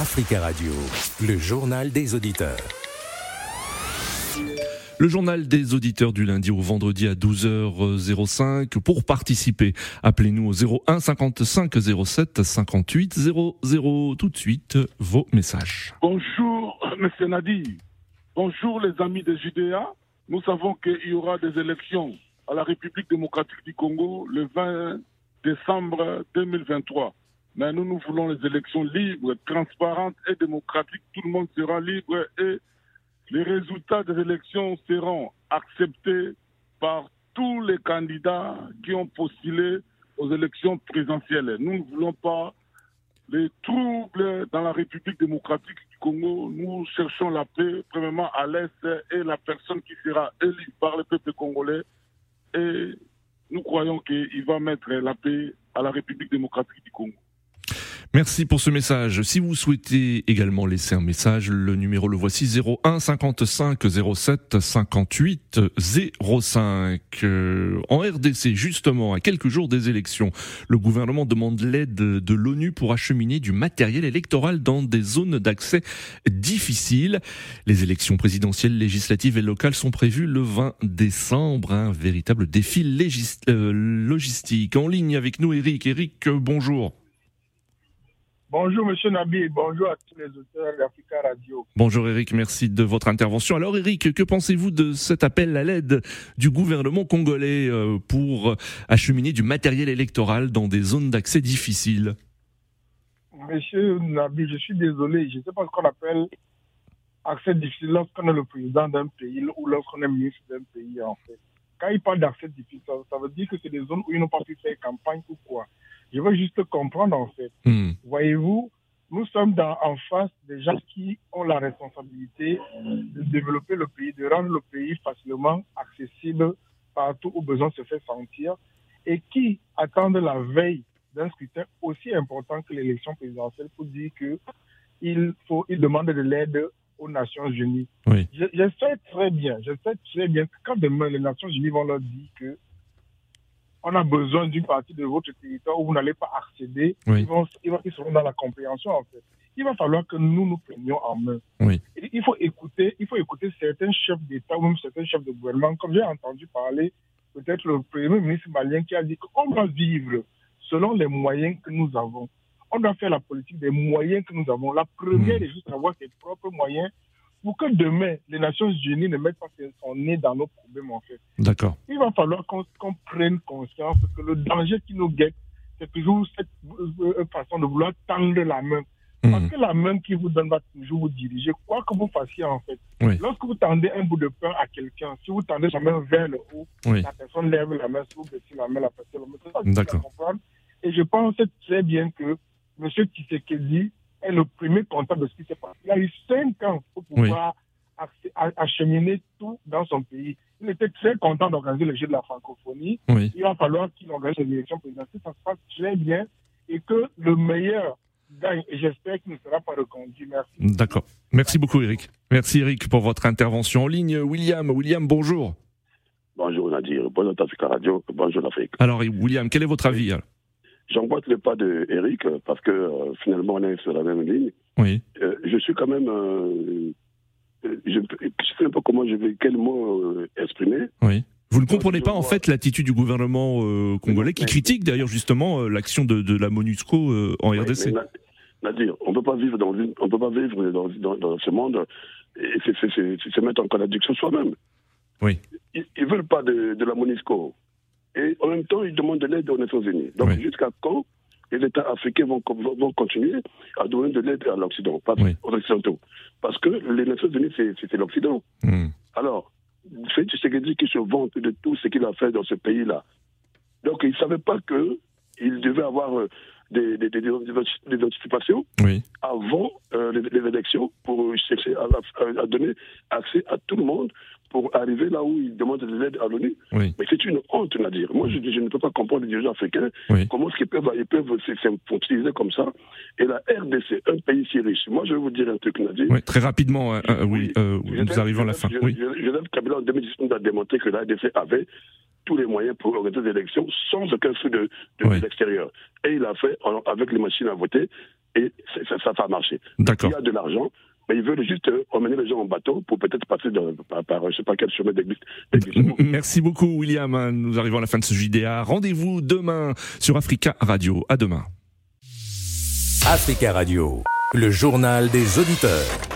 Africa Radio, le journal des auditeurs. Le journal des auditeurs du lundi au vendredi à 12h05. Pour participer, appelez-nous au 01 55 07 58 00. Tout de suite, vos messages. Bonjour, Monsieur Nadi. Bonjour, les amis de Judéa. Nous savons qu'il y aura des élections à la République démocratique du Congo le 20 décembre 2023. Mais nous, nous voulons les élections libres, transparentes et démocratiques. Tout le monde sera libre et les résultats des élections seront acceptés par tous les candidats qui ont postulé aux élections présidentielles. Nous ne voulons pas les troubles dans la République démocratique du Congo. Nous cherchons la paix, premièrement à l'Est, et la personne qui sera élue par le peuple congolais. Et nous croyons qu'il va mettre la paix à la République démocratique du Congo. Merci pour ce message. Si vous souhaitez également laisser un message, le numéro le voici 01 55 07 58 05. En RDC, justement, à quelques jours des élections, le gouvernement demande l'aide de l'ONU pour acheminer du matériel électoral dans des zones d'accès difficiles. Les élections présidentielles, législatives et locales sont prévues le 20 décembre. Un véritable défi euh, logistique. En ligne avec nous, Eric. Eric, bonjour. Bonjour Monsieur Nabi, bonjour à tous les auteurs d'Africa Radio. Bonjour Eric, merci de votre intervention. Alors Eric, que pensez-vous de cet appel à l'aide du gouvernement congolais euh, pour acheminer du matériel électoral dans des zones d'accès difficiles? Monsieur Nabi, je suis désolé, je ne sais pas ce qu'on appelle accès difficile lorsqu'on est le président d'un pays ou lorsqu'on est ministre d'un pays en fait. Quand il parle d'accès difficile, ça, veut dire que c'est des zones où ils n'ont pas pu faire campagne ou quoi. Je veux juste comprendre en fait. Hmm. Voyez-vous, nous sommes dans, en face des gens qui ont la responsabilité de développer le pays, de rendre le pays facilement accessible partout où besoin se fait sentir et qui attendent la veille d'un scrutin aussi important que l'élection présidentielle pour dire que il faut, il demande de l'aide aux Nations Unies. Oui. Je, je, sais très bien, je sais très bien que quand demain les Nations Unies vont leur dire que on a besoin d'une partie de votre territoire où vous n'allez pas accéder. Ils, vont, ils, seront dans la compréhension, en fait. Il va falloir que nous nous prenions en main. il faut écouter, il faut écouter certains chefs d'État ou même certains chefs de gouvernement, comme j'ai entendu parler, peut-être le premier ministre malien qui a dit qu'on doit vivre selon les moyens que nous avons. On doit faire la politique des moyens que nous avons. La première mmh. est juste avoir ses propres moyens pour que demain, les Nations Unies ne mettent pas son nez dans nos problèmes, en fait. D'accord. Il va falloir qu'on prenne conscience que le danger qui nous guette, c'est toujours cette euh, façon de vouloir tendre la main. Parce que la main qui vous donne va toujours vous diriger, quoi que vous fassiez en fait. Lorsque vous tendez un bout de pain à quelqu'un, si vous tendez la main vers le haut, la personne lève la main, si vous baissez la main, la personne lève la main. D'accord. Et je pense très bien que M. Tshisekedi est le premier contact de ce qui s'est passé. Il a eu cinq ans pour pouvoir acheminer tout dans son pays. Il était très content d'organiser le jeu de la francophonie. Il va falloir qu'il organise les élections présidentielles. Ça se passe très bien et que le meilleur gagne. Et j'espère qu'il ne sera pas reconduit. Merci. D'accord. Merci beaucoup, Eric. Merci, Eric, pour votre intervention en ligne. William, William, bonjour. Bonjour, Nadir. Bonjour, Africa Radio. Bonjour, l'Afrique. Alors, William, quel est votre avis J'emboîte le pas de Eric parce que euh, finalement on est sur la même ligne. Oui. Euh, je suis quand même, euh, je ne sais pas comment je vais, quel mot exprimer. Oui. Vous ne comprenez pas en fait l'attitude du gouvernement congolais qui critique d'ailleurs justement l'action de, de, la MONUSCO en RDC. Nadir, on peut pas vivre dans on peut pas vivre dans, dans, ce monde et se mettre en contradiction soi-même. Oui. Ils, ne veulent pas de, de la MONUSCO. Même temps, ils demandent de l'aide aux Nations Unies. Donc, jusqu'à quand les États africains vont, vont continuer à donner de l'aide à l'Occident, pas aux Occidentaux? Parce que les Nations Unies, c'est l'Occident. Hmm. Alors, c'est Tshisekedi qui se vante de tout ce qu'il a fait dans ce pays-là. Donc, il ne savait pas qu'il devait avoir euh, des, des, des, des anticipations avant euh, les, élections pour chercher à, donner accès à tout le monde pour arriver là où ils demandent de l'aide à l'ONU. Mais c'est une honte, Nadir. Moi, je, je, ne peux pas comprendre les dirigeants africains comment est-ce qu'ils peuvent, ils peuvent s'utiliser comme ça. Et la RDC, un pays si riche. Moi, je vais vous dire un truc, Nadir. Oui, très rapidement, euh, euh, oui, nous arrivons à la fin. Oui. Genève Kabila, en 2019, a démontré que la RDC avait tous les moyens pour organiser des élections sans aucun flux de, de l'extérieur. Et il a fait, avec les machines à voter, et ça, ça va marcher. D'accord. Il y a de l'argent, mais ils veulent juste euh, emmener les gens en bateau pour peut-être passer de, par, par, je sais pas quel chemin d'église. Merci beaucoup, William. Nous arrivons à la fin de ce JDA. Rendez-vous demain sur Africa Radio. À demain. Africa Radio, le journal des auditeurs.